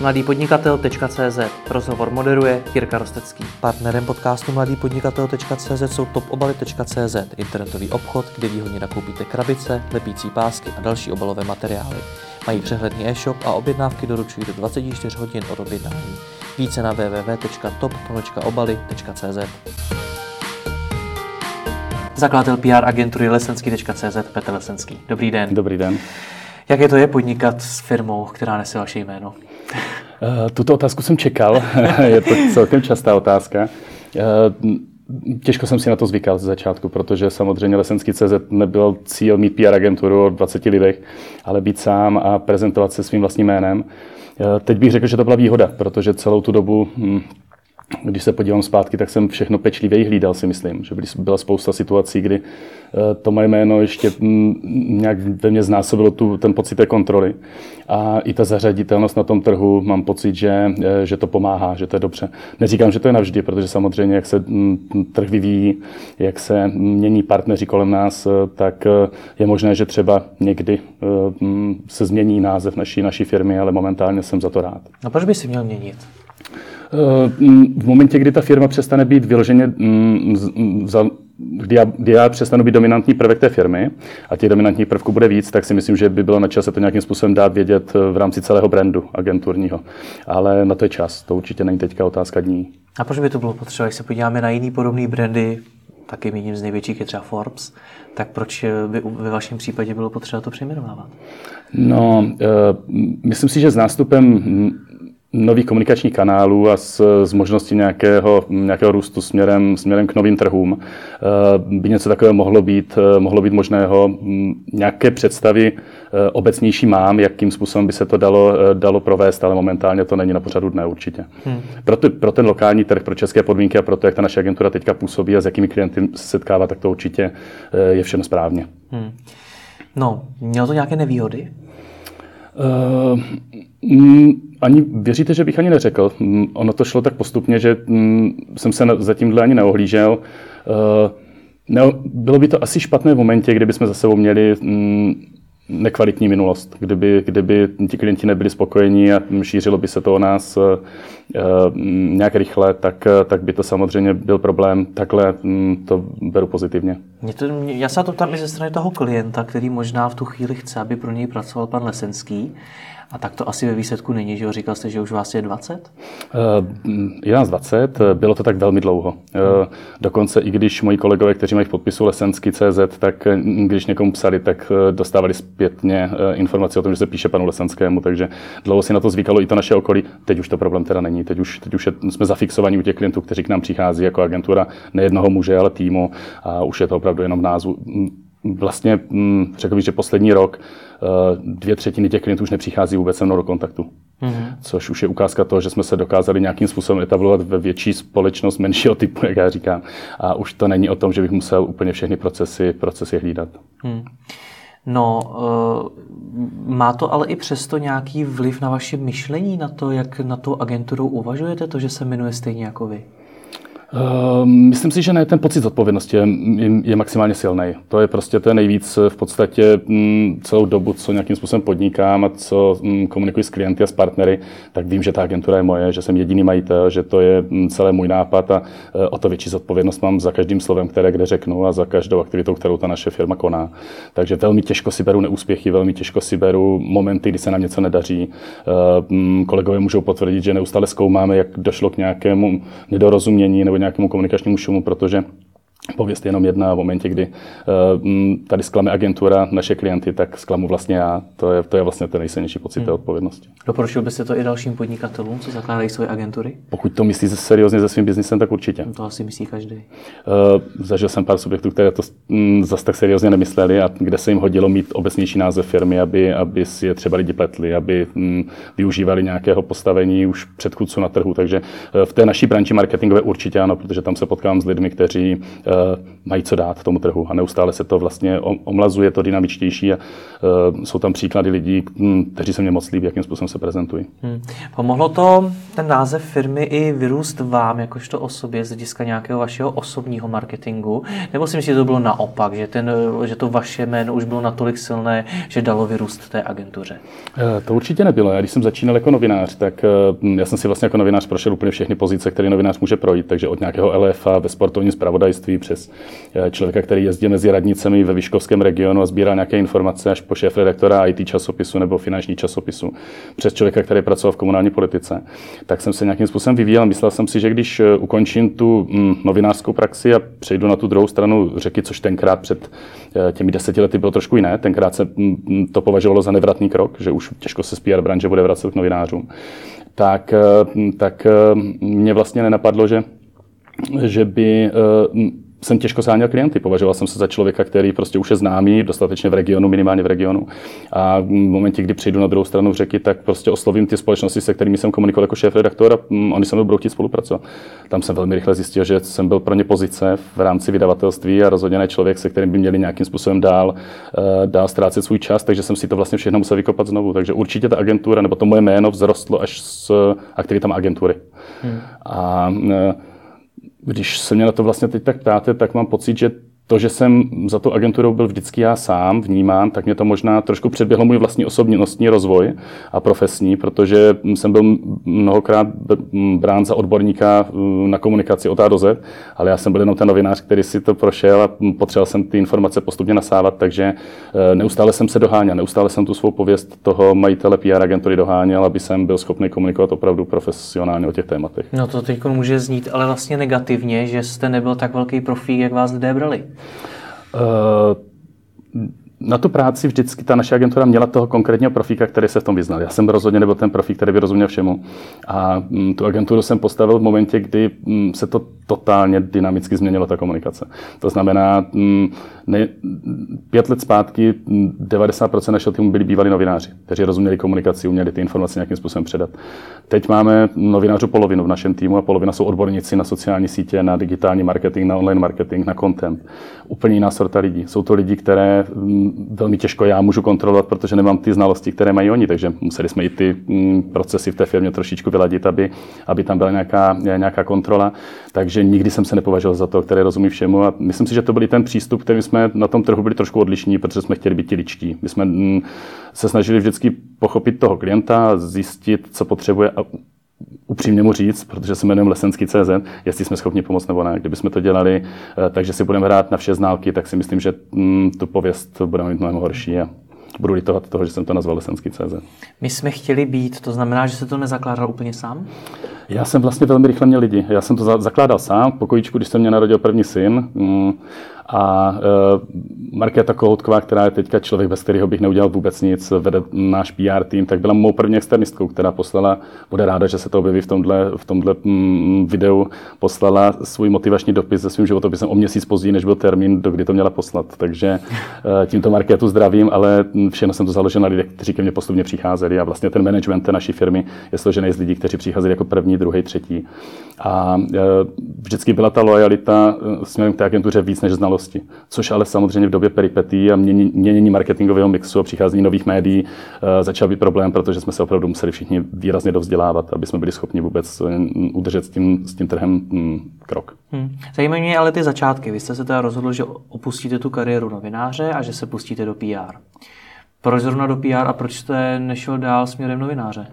mladýpodnikatel.cz Rozhovor moderuje Jirka Rostecký. Partnerem podcastu mladýpodnikatel.cz jsou topobaly.cz internetový obchod, kde výhodně nakoupíte krabice, lepící pásky a další obalové materiály. Mají přehledný e-shop a objednávky doručují do 24 hodin od objednání. Více na www.top.obaly.cz Zakladatel PR agentury lesenský.cz Petr Lesenský. Dobrý den. Dobrý den. Jaké to je podnikat s firmou, která nese vaše jméno? Eh, tuto otázku jsem čekal. je to celkem častá otázka. Eh, těžko jsem si na to zvykal ze začátku, protože samozřejmě Lesenský CZ nebyl cíl mít PR agenturu o 20 lidech, ale být sám a prezentovat se svým vlastním jménem. Eh, teď bych řekl, že to byla výhoda, protože celou tu dobu hm, když se podívám zpátky, tak jsem všechno pečlivě hlídal, si myslím. Že byla spousta situací, kdy eh, to moje jméno ještě mm, nějak ve mně znásobilo tu, ten pocit té kontroly. A i ta zařaditelnost na tom trhu, mám pocit, že, eh, že to pomáhá, že to je dobře. Neříkám, že to je navždy, protože samozřejmě, jak se mm, trh vyvíjí, jak se mění partneři kolem nás, eh, tak je možné, že třeba někdy mm, se změní název naší, naší firmy, ale momentálně jsem za to rád. No proč by si měl měnit? Eh, v momentě, kdy ta firma přestane být vyloženě, mm, kdy já, kdy já přestanu být dominantní prvek té firmy a těch dominantních prvků bude víc, tak si myslím, že by bylo na čase to nějakým způsobem dát vědět eh, v rámci celého brandu agenturního. Ale na to je čas, to určitě není teďka otázka dní. A proč by to bylo potřeba, když se podíváme na jiný podobný brandy, taky jedním z největších je třeba Forbes, tak proč by ve vašem případě bylo potřeba to přejmenovávat? No, myslím si, že s nástupem nových komunikačních kanálů a s, s možností nějakého, nějakého růstu směrem, směrem k novým trhům eh, by něco takového mohlo být, eh, mohlo být možného. Nějaké představy eh, obecnější mám, jakým způsobem by se to dalo, dalo provést, ale momentálně to není na pořadu dne určitě. Hmm. Pro, ty, pro ten lokální trh, pro české podmínky a pro to, jak ta naše agentura teďka působí a s jakými klienty se setkává, tak to určitě je všechno správně. Hmm. No, mělo to nějaké nevýhody? Uh, ani věříte, že bych ani neřekl. Mm, ono to šlo tak postupně, že mm, jsem se zatímhle ani neohlížel. Ne, bylo by to asi špatné v momentě, kdyby jsme za sebou měli mm, nekvalitní minulost, kdyby, kdyby ti klienti nebyli spokojení a šířilo by se to o nás uh, nějak rychle, tak, tak by to samozřejmě byl problém. Takhle to beru pozitivně. Mě to, já se to tam i ze strany toho klienta, který možná v tu chvíli chce, aby pro něj pracoval pan Lesenský. A tak to asi ve výsledku není, že jo? Říkal jste, že už vás je 20? Uh, je nás 20, bylo to tak velmi dlouho. Uh, dokonce i když moji kolegové, kteří mají v podpisu Lesensky CZ, tak když někomu psali, tak dostávali zpětně informace o tom, že se píše panu Lesenskému, takže dlouho si na to zvykalo i to naše okolí. Teď už to problém teda není. Teď už, teď už je, jsme zafixovaní u těch klientů, kteří k nám přichází jako agentura nejednoho muže, ale týmu a už je to opravdu jenom názvu vlastně hm, řekl bych, že poslední rok eh, dvě třetiny těch klientů už nepřichází vůbec se mnou do kontaktu. Mm-hmm. Což už je ukázka toho, že jsme se dokázali nějakým způsobem etablovat ve větší společnost menšího typu, jak já říkám. A už to není o tom, že bych musel úplně všechny procesy, procesy hlídat. Mm. No, uh, má to ale i přesto nějaký vliv na vaše myšlení, na to, jak na tu agenturu uvažujete, to, že se jmenuje stejně jako vy? Ehm, myslím si, že ne, ten pocit zodpovědnosti je, je maximálně silný. To je prostě to je nejvíc v podstatě mm, celou dobu, co nějakým způsobem podnikám a co mm, komunikuji s klienty a s partnery, tak vím, že ta agentura je moje, že jsem jediný majitel, že to je mm, celé můj nápad a e, o to větší zodpovědnost mám za každým slovem, které kde řeknu a za každou aktivitou, kterou ta naše firma koná. Takže velmi těžko si beru neúspěchy, velmi těžko si beru momenty, kdy se nám něco nedaří. E, kolegové můžou potvrdit, že neustále zkoumáme, jak došlo k nějakému nedorozumění nebo nějakému komunikačnímu šumu, protože pověst je jenom jedna v momentě, kdy uh, tady sklame agentura naše klienty, tak zklamu vlastně já. To je, to je vlastně ten nejsilnější pocit hmm. té odpovědnosti. Doporučil byste to i dalším podnikatelům, co zakládají svoje agentury? Pokud to myslí seriózně se svým biznisem, tak určitě. To asi myslí každý. Uh, zažil jsem pár subjektů, které to zase tak seriózně nemysleli a kde se jim hodilo mít obecnější název firmy, aby, aby si je třeba lidi pletli, aby využívali nějakého postavení už předchůdců na trhu. Takže uh, v té naší branži marketingové určitě ano, protože tam se potkávám s lidmi, kteří Eh, mají co dát tomu trhu a neustále se to vlastně omlazuje, to dynamičtější a uh, jsou tam příklady lidí, hm, kteří se mě moc líbí, jakým způsobem se prezentují. Hmm. Pomohlo to ten název firmy i vyrůst vám, jakožto osobě, z hlediska nějakého vašeho osobního marketingu? Nebo si myslíte, že to bylo naopak, že, ten, že to vaše jméno už bylo natolik silné, že dalo vyrůst té agentuře? Eh, to určitě nebylo. Já když jsem začínal jako novinář, tak eh, já jsem si vlastně jako novinář prošel úplně všechny pozice, které novinář může projít. Takže od nějakého LFA ve sportovním zpravodajství přes eh, člověka, který jezdí mezi radnicemi ve Vyškovském regionu a sbírá nějaké informace, až po šéf redaktora IT časopisu nebo finanční časopisu, přes člověka, který pracoval v komunální politice. Tak jsem se nějakým způsobem vyvíjel. Myslel jsem si, že když ukončím tu mm, novinářskou praxi a přejdu na tu druhou stranu řeky, což tenkrát před těmi deseti lety bylo trošku jiné, tenkrát se mm, mm, to považovalo za nevratný krok, že už těžko se z PR branže bude vracet k novinářům, tak, eh, tak eh, mě vlastně nenapadlo, že, že by eh, jsem těžko sáněl klienty. Považoval jsem se za člověka, který prostě už je známý, dostatečně v regionu, minimálně v regionu. A v momentě, kdy přijdu na druhou stranu řeky, tak prostě oslovím ty společnosti, se kterými jsem komunikoval jako šéf redaktor a mm, oni se mnou budou chtít spolupracovat. Tam jsem velmi rychle zjistil, že jsem byl pro ně pozice v rámci vydavatelství a rozhodně ne člověk, se kterým by měli nějakým způsobem dál, eh, dál ztrácet svůj čas, takže jsem si to vlastně všechno musel vykopat znovu. Takže určitě ta agentura nebo to moje jméno vzrostlo až s aktivitami agentury. Hmm. A eh, když se mě na to vlastně teď tak ptáte, tak mám pocit, že to, že jsem za tu agenturou byl vždycky já sám vnímám, tak mě to možná trošku předběhlo můj vlastní osobnostní rozvoj a profesní, protože jsem byl mnohokrát brán za odborníka na komunikaci od A do Z, ale já jsem byl jenom ten novinář, který si to prošel a potřeboval jsem ty informace postupně nasávat, takže uh, neustále jsem se doháněl, neustále jsem tu svou pověst toho majitele PR agentury doháněl, aby jsem byl schopný komunikovat opravdu profesionálně o těch tématech. No to teď může znít ale vlastně negativně, že jste nebyl tak velký profík, jak vás lidé brali. Uh, na tu práci vždycky ta naše agentura měla toho konkrétního profíka, který se v tom vyznal. Já jsem rozhodně nebyl ten profík, který by rozuměl všemu. A mm, tu agenturu jsem postavil v momentě, kdy mm, se to totálně dynamicky změnilo, ta komunikace. To znamená, mm, ne, pět let zpátky 90% našeho týmu byli bývalí novináři, kteří rozuměli komunikaci, uměli ty informace nějakým způsobem předat. Teď máme novinářů polovinu v našem týmu a polovina jsou odborníci na sociální sítě, na digitální marketing, na online marketing, na content. Úplně jiná sorta lidí. Jsou to lidi, které velmi těžko já můžu kontrolovat, protože nemám ty znalosti, které mají oni, takže museli jsme i ty mm, procesy v té firmě trošičku vyladit, aby, aby tam byla nějaká, nějaká kontrola. Takže nikdy jsem se nepovažoval za to, který rozumí všemu a myslím si, že to byl ten přístup, který jsme na tom trhu byli trošku odlišní, protože jsme chtěli být ti ličtí. My jsme mm, se snažili vždycky pochopit toho klienta, zjistit, co potřebuje a upřímně mu říct, protože se jmenujeme Lesenský CZ, jestli jsme schopni pomoct nebo ne. Kdybychom to dělali eh, takže si budeme hrát na vše ználky, tak si myslím, že mm, tu pověst budeme mít mnohem horší a budu litovat toho, že jsem to nazval Lesenský CZ. My jsme chtěli být, to znamená, že se to nezakládal úplně sám? Já jsem vlastně velmi rychle měl lidi. Já jsem to zakládal sám v pokojíčku, když jsem mě narodil první syn. Mm, a uh, Markéta Kohoutková, která je teďka člověk, bez kterého bych neudělal vůbec nic, vede náš PR tým, tak byla mou první externistkou, která poslala, bude ráda, že se to objeví v tomhle, v tomhle mm, videu, poslala svůj motivační dopis se svým životopisem o měsíc později, než byl termín, do kdy to měla poslat. Takže uh, tímto Markétu zdravím, ale všechno jsem to založil na lidech, kteří ke mně postupně přicházeli a vlastně ten management té naší firmy je složený z lidí, kteří přicházeli jako první, druhý, třetí. A uh, vždycky byla ta lojalita směrem k té agentuře víc než znalo znalosti. Což ale samozřejmě v době peripetí a mění, měnění marketingového mixu a přicházení nových médií uh, začal být problém, protože jsme se opravdu museli všichni výrazně dovzdělávat, aby jsme byli schopni vůbec eh, udržet s tím, s tím trhem hm, krok. Hmm. Zajímají mě ale ty začátky. Vy jste se teda rozhodl, že opustíte tu kariéru novináře a že se pustíte do PR. Proč zrovna do PR a proč jste nešel dál směrem novináře?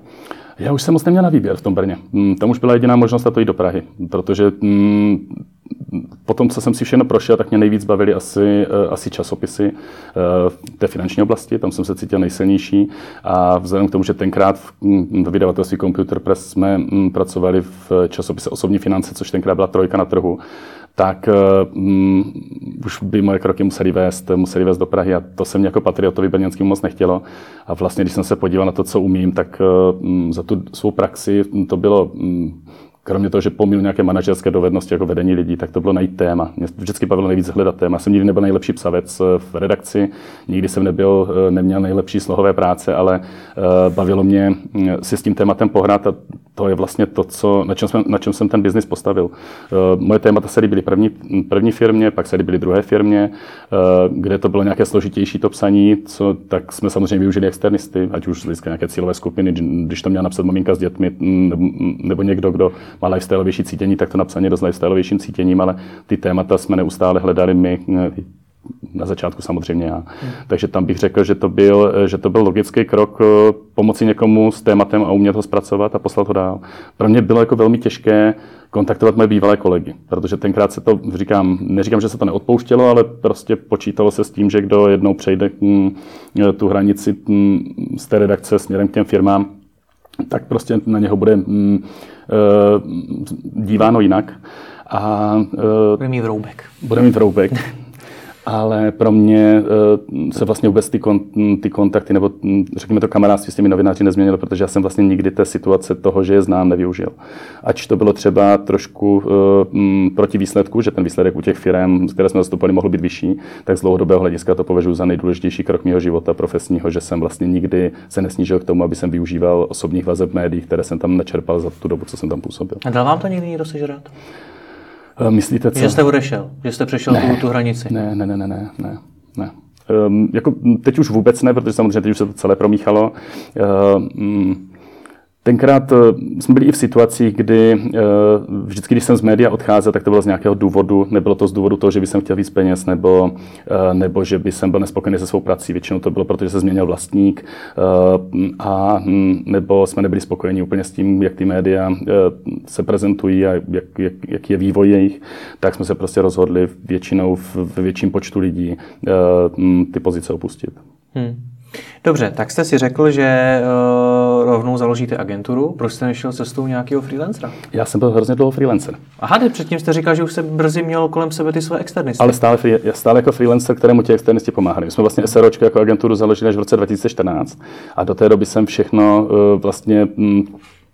Já už jsem moc neměl na výběr v tom Brně. Hm, tam už byla jediná možnost a to jít do Prahy, protože hm, potom, co jsem si všechno prošel, tak mě nejvíc bavily asi, eh, asi časopisy eh, v té finanční oblasti, tam jsem se cítil nejsilnější a vzhledem k tomu, že tenkrát v, v vydavatelství Computer Press jsme pracovali v časopise Osobní finance, což tenkrát byla trojka na trhu, tak um, už by moje kroky museli vést, museli vést do Prahy a to se mě jako patriotovi brněnským moc nechtělo. A vlastně, když jsem se podíval na to, co umím, tak um, za tu svou praxi to bylo um, kromě toho, že pomil nějaké manažerské dovednosti jako vedení lidí, tak to bylo najít téma. Mě vždycky bavilo nejvíc hledat téma. Jsem nikdy nebyl nejlepší psavec eh, v redakci, nikdy jsem nebyl, eh, neměl nejlepší slohové práce, ale eh, bavilo mě mm, si s tím tématem pohrát a to je vlastně to, co, na, čem jsem, na čem jsem ten biznis postavil. Moje témata se líbily první, první firmě, pak se líbily druhé firmě, kde to bylo nějaké složitější to psaní, co, tak jsme samozřejmě využili externisty, ať už z nějaké cílové skupiny, když to měla napsat maminka s dětmi, nebo, nebo někdo, kdo má lifestyleovější cítění, tak to napsaně dost lifestyleovějším cítěním, ale ty témata jsme neustále hledali my, na začátku samozřejmě já. Hmm. Takže tam bych řekl, že to, byl, že to byl logický krok eh, pomoci někomu s tématem a umět ho zpracovat a poslat ho dál. Pro mě bylo jako velmi těžké kontaktovat moje bývalé kolegy, protože tenkrát se to, říkám, neříkám, že se to neodpouštělo, ale prostě počítalo se s tím, že kdo jednou přejde mm, tu hranici mm, z té redakce směrem k těm firmám, tak prostě na něho bude mm, eh, díváno jinak. A, bude mít vroubek. Bude mít vroubek. ale pro mě eh, se vlastně vůbec ty, kon, ty kontakty nebo hm, řekněme to kamarádství s těmi novináři nezměnilo, protože já jsem vlastně nikdy té situace toho, že je znám, nevyužil. Ač to bylo třeba trošku uh, proti výsledku, že ten výsledek u těch firm, které jsme zastupovali, mohl být vyšší, tak z dlouhodobého hlediska to považuji za nejdůležitější krok mého života profesního, že jsem vlastně nikdy se nesnížil k tomu, aby jsem využíval osobních vazeb médií, které jsem tam nečerpal za tu dobu, co jsem tam působil. A dal vám to někdy někdo sežrat? Eh, myslíte, co? Že jste odešel, že jste přešel ne, tu, tu hranici. Ne, ne, ne, ne, ne, ne. ne. Um, jako teď už vůbec ne, protože samozřejmě teď už se to celé promíchalo. Um, Tenkrát eh, jsme byli i v situacích, kdy eh, vždycky, když jsem z média odcházel, tak to bylo z nějakého důvodu. Nebylo to z důvodu toho, že by jsem chtěl víc peněz, nebo, eh, nebo že by jsem byl nespokojený se svou prací. Většinou to bylo, protože se změnil vlastník, a, hm, nebo jsme nebyli spokojeni úplně s tím, jak ty média se prezentují a jak, jak, jak je vývoj jejich. Tak jsme se prostě rozhodli většinou v větším počtu lidí hm, ty pozice opustit. Hmm. Dobře, tak jste si řekl, že rovnou založíte agenturu. Proč jste nešel cestou nějakého freelancera? Já jsem byl hrozně dlouho freelancer. Aha, teď předtím jste říkal, že už se brzy měl kolem sebe ty své externisty. Ale stále, stále jako freelancer, kterému ti externisti pomáhali. My jsme vlastně SROčko jako agenturu založili až v roce 2014 a do té doby jsem všechno uh, vlastně mm,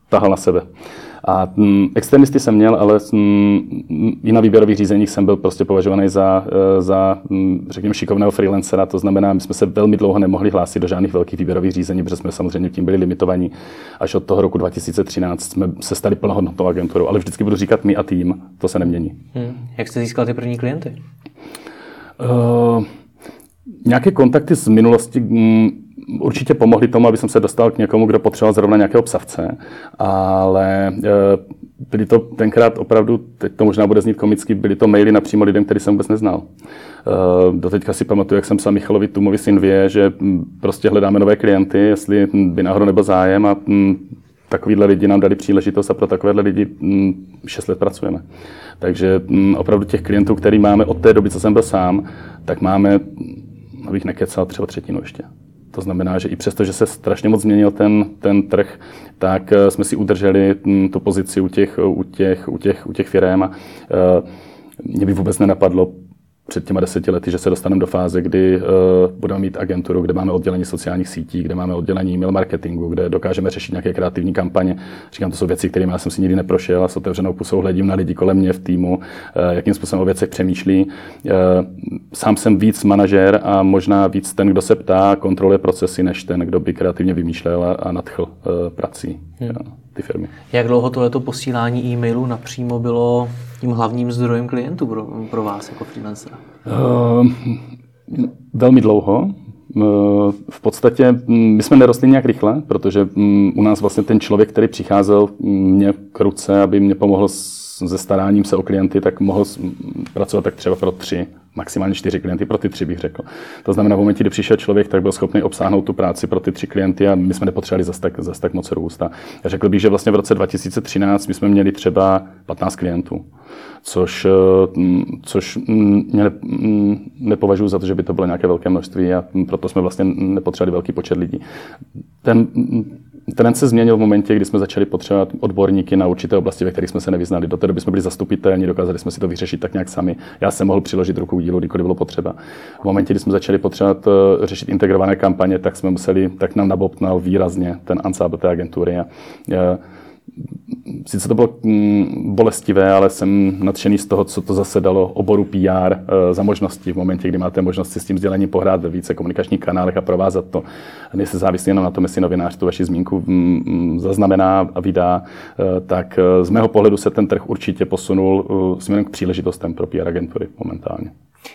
tahal na sebe. A mm, externisty jsem měl, ale mm, i na výběrových řízeních jsem byl prostě považovaný za, e, za mm, řekněme, šikovného freelancera. To znamená, my jsme se velmi dlouho nemohli hlásit do žádných velkých výběrových řízení, protože jsme samozřejmě tím byli limitovaní. Až od toho roku 2013 jsme se stali plnohodnotnou agenturou. Ale vždycky budu říkat my a tým, to se nemění. Hmm. Jak jste získal ty první klienty? Uh, nějaké kontakty z minulosti určitě pomohli tomu, aby jsem se dostal k někomu, kdo potřeboval zrovna nějakého psavce, ale e, byly to tenkrát opravdu, teď to možná bude znít komicky, byly to maily napřímo lidem, který jsem vůbec neznal. E, doteďka si pamatuju, jak jsem psal Michalovi Tumovi Sinvě, že prostě hledáme nové klienty, jestli by náhodou nebyl zájem a takovýhle lidi nám dali příležitost a pro takovéhle lidi 6 let pracujeme. Takže opravdu těch klientů, který máme od té doby, co jsem byl sám, tak máme, abych nekecal, třeba třetinu ještě. To znamená, že i přesto, že se strašně moc změnil ten, ten trh, tak eh, jsme si udrželi hm, tu pozici u těch, u těch, u těch, u těch firm. A, uh, mě by vůbec nenapadlo před těma deseti lety, že se dostaneme do fáze, kdy uh, budeme mít agenturu, kde máme oddělení sociálních sítí, kde máme oddělení e-mail marketingu, kde dokážeme řešit nějaké kreativní kampaně. Říkám, to jsou věci, kterými já jsem si nikdy neprošel a s otevřenou pusou hledím na lidi kolem mě v týmu, uh, jakým způsobem o věcech přemýšlí. Uh, sám jsem víc manažer a možná víc ten, kdo se ptá, kontroluje procesy, než ten, kdo by kreativně vymýšlel a, a nadchl uh, prací. Hmm. ty firmy. Jak dlouho tohleto posílání e-mailů napřímo bylo tím hlavním zdrojem klientů pro, pro vás jako freelancera? Uh, velmi dlouho. Uh, v podstatě mm, my jsme nerostli nějak rychle, protože um, u nás vlastně ten člověk, který přicházel mě k ruce, aby mě pomohl se staráním se o klienty, tak mohl pracovat tak třeba pro tři maximálně čtyři klienty pro ty tři, bych řekl. To znamená, v momentě, kdy přišel člověk, tak byl schopný obsáhnout tu práci pro ty tři klienty a my jsme nepotřebovali zase tak, zase tak moc růst. A řekl bych, že vlastně v roce 2013 my jsme měli třeba 15 klientů, což, mm, což mě ne, nepovažuji za to, že by to bylo nějaké velké množství a proto jsme vlastně nepotřebovali velký počet lidí. Ten Trend se změnil v momentě, kdy jsme začali potřebovat odborníky na určité oblasti, ve kterých jsme se nevyznali. Do té doby jsme byli zastupitelní, dokázali jsme si to vyřešit tak nějak sami. Já jsem mohl přiložit ruku k dílu, kdykoliv bylo potřeba. V momentě, kdy jsme začali potřebovat eh, řešit integrované kampaně, tak jsme museli, tak nám nabobtnal výrazně ten ansábl té agentury. A, eh, sice to bylo mm, bolestivé, ale jsem nadšený z toho, co to zase dalo oboru PR eh, za možnosti v momentě, kdy máte možnost si s tím sdělením pohrát ve více komunikačních kanálech a provázat to. Nejste závislí jenom na tom, jestli novinář tu vaši zmínku mm, mm, zaznamená a vydá, eh, tak eh, z mého pohledu se ten trh určitě posunul směrem k příležitostem pro PR agentury momentálně.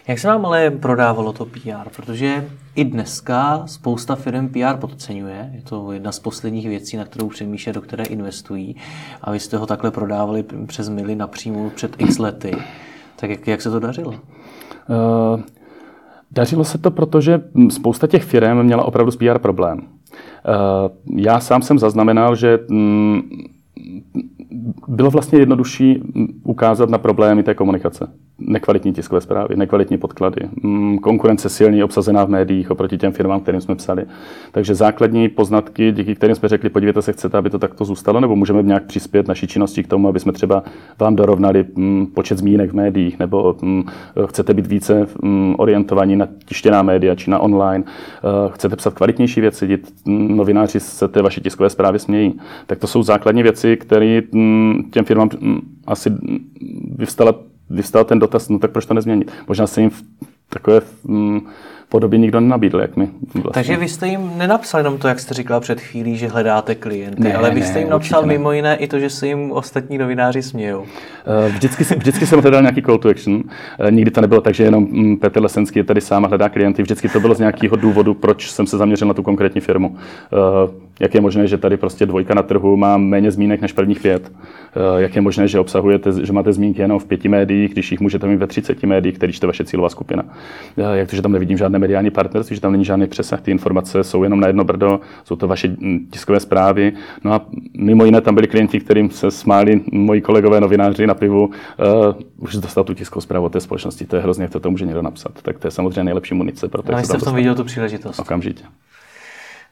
Jak se vám ale prodávalo to PR? Protože i dneska spousta firm PR podceňuje. Je to jedna z posledních věcí, na kterou přemýšlí, do které investují. A vy jste ho takhle prodávali přes mily napřímo před x lety. Tak jak, jak se to dařilo? Uh, dařilo se to, protože spousta těch firm měla opravdu s PR problém. Uh, já sám jsem zaznamenal, že mm, bylo vlastně jednodušší ukázat na problémy té komunikace nekvalitní tiskové zprávy, nekvalitní podklady, mm, konkurence silně obsazená v médiích oproti těm firmám, kterým jsme psali. Takže základní poznatky, díky kterým jsme řekli, podívejte se, chcete, aby to takto zůstalo, nebo můžeme nějak přispět naší činnosti k tomu, aby jsme třeba vám dorovnali mm, počet zmínek v médiích, nebo mm, chcete být více orientovaní na tištěná média či na online, eh, chcete psat kvalitnější věci, novináři se té vaší tiskové zprávy smějí. Tak to jsou základní věci, které těm firmám asi vyvstala vystal ten dotaz, no tak proč to nezměnit? Možná se jim v takové mm, podobě nikdo nenabídl, jak my. Vlastně. Takže vy jste jim nenapsal jenom to, jak jste říkal před chvílí, že hledáte klienty, ne, ale vy jste jim napsal ne. mimo jiné i to, že se jim ostatní novináři smějou. Eh, vždycky, vždycky jsem hledal nějaký call to action. Eh, nikdy to nebylo tak, že jenom mm, Petr Lesenský je tady sám a hledá klienty. Vždycky to bylo z nějakého důvodu, proč jsem se zaměřil na tu konkrétní firmu. Eh, jak je možné, že tady prostě dvojka na trhu má méně zmínek než prvních pět? Jak je možné, že obsahujete, že máte zmínky jenom v pěti médiích, když jich můžete mít ve 30 médiích, který je vaše cílová skupina? Jak to, že tam nevidím žádné mediální partnerství, že tam není žádný přesah, ty informace jsou jenom na jedno brdo, jsou to vaše mm, tiskové zprávy. No a mimo jiné tam byli klienti, kterým se smáli moji kolegové novináři na pivu, uh, už dostal tu tiskovou zprávu té společnosti, to je hrozně, jak to, to může někdo napsat. Tak to je samozřejmě nejlepší munice. Pro to, jste v tom viděl tu příležitost. Okamžitě.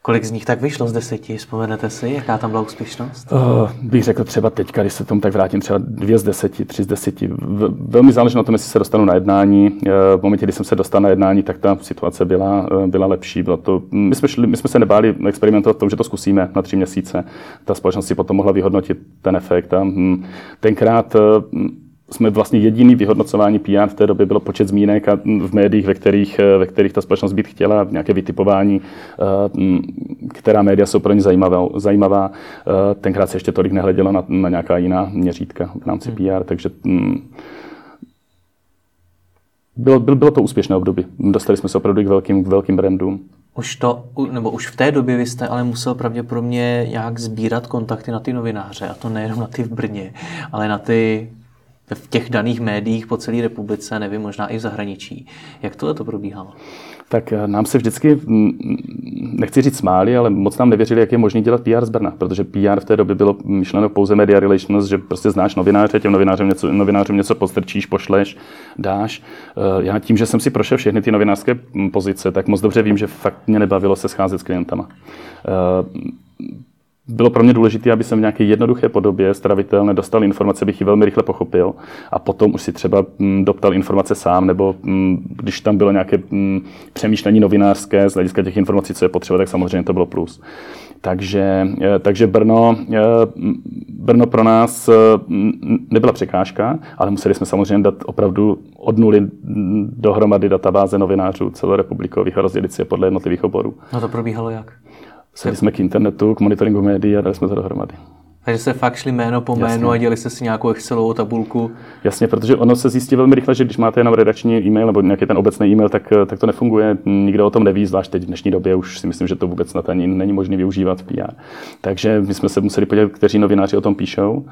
Kolik z nich tak vyšlo z deseti? Vzpomenete si, jaká tam byla úspěšnost? Uh, bych řekl třeba teď, když se tomu tak vrátím, třeba dvě z deseti, tři z deseti. Velmi záleží na tom, jestli se dostanu na jednání. Uh, v momentě, kdy jsem se dostal na jednání, tak ta situace byla, uh, byla lepší. Bylo to, my, jsme šli, my jsme se nebáli experimentovat v tom, že to zkusíme na tři měsíce. Ta společnost si potom mohla vyhodnotit ten efekt. A, hm, tenkrát jsme vlastně jediný vyhodnocování PR v té době bylo počet zmínek a v médiích, ve kterých, ve kterých ta společnost být chtěla, nějaké vytipování, eh, která média jsou pro ně zajímavá. zajímavá. Eh, tenkrát se ještě tolik nehledělo na, na nějaká jiná měřítka v rámci hmm. PR, takže mm, bylo, bylo, bylo to úspěšné období. Dostali jsme se opravdu k velkým, k velkým brandům. Už to, nebo už v té době vy jste ale musel pravděpodobně nějak sbírat kontakty na ty novináře, a to nejenom na ty v Brně, ale na ty v těch daných médiích po celé republice, nevím, možná i v zahraničí. Jak tohle to probíhalo? tak eh, nám se vždycky, nechci říct smáli, ale moc nám nevěřili, jak je možné dělat PR z Brna, protože PR v té době bylo myšleno pouze media relations, že prostě znáš novináře, těm novinářům něco, novinářům něco postrčíš, pošleš, dáš. Eh, já tím, že jsem si prošel všechny ty novinářské pozice, tak moc dobře vím, že fakt mě nebavilo se scházet s klientama eh, bylo pro mě důležité, aby jsem v nějaké jednoduché podobě, stravitelné, dostal informace, bych ji velmi rychle pochopil a potom už si třeba mm, doptal informace sám, nebo mm, když tam bylo nějaké mm, přemýšlení novinářské z hlediska těch informací, co je potřeba, tak samozřejmě to bylo plus. Takže, eh, takže Brno, eh, Brno pro nás eh, nebyla překážka, ale museli jsme samozřejmě dát opravdu od nuly dohromady databáze novinářů celorepublikových a rozdělit si je podle jednotlivých oborů. No to probíhalo jak? Sedli jsme k internetu, k monitoringu médií a dali jsme to dohromady. Takže se fakt šli jméno po jménu Jasně. a dělali jste si nějakou Excelovou tabulku. Jasně, protože ono se zjistí velmi rychle, že když máte jenom redakční e-mail nebo nějaký ten obecný e-mail, tak, tak to nefunguje. Nikdo o tom neví, zvlášť teď v dnešní době už si myslím, že to vůbec na ani není možné využívat v PR. Takže my jsme se museli podívat, kteří novináři o tom píšou.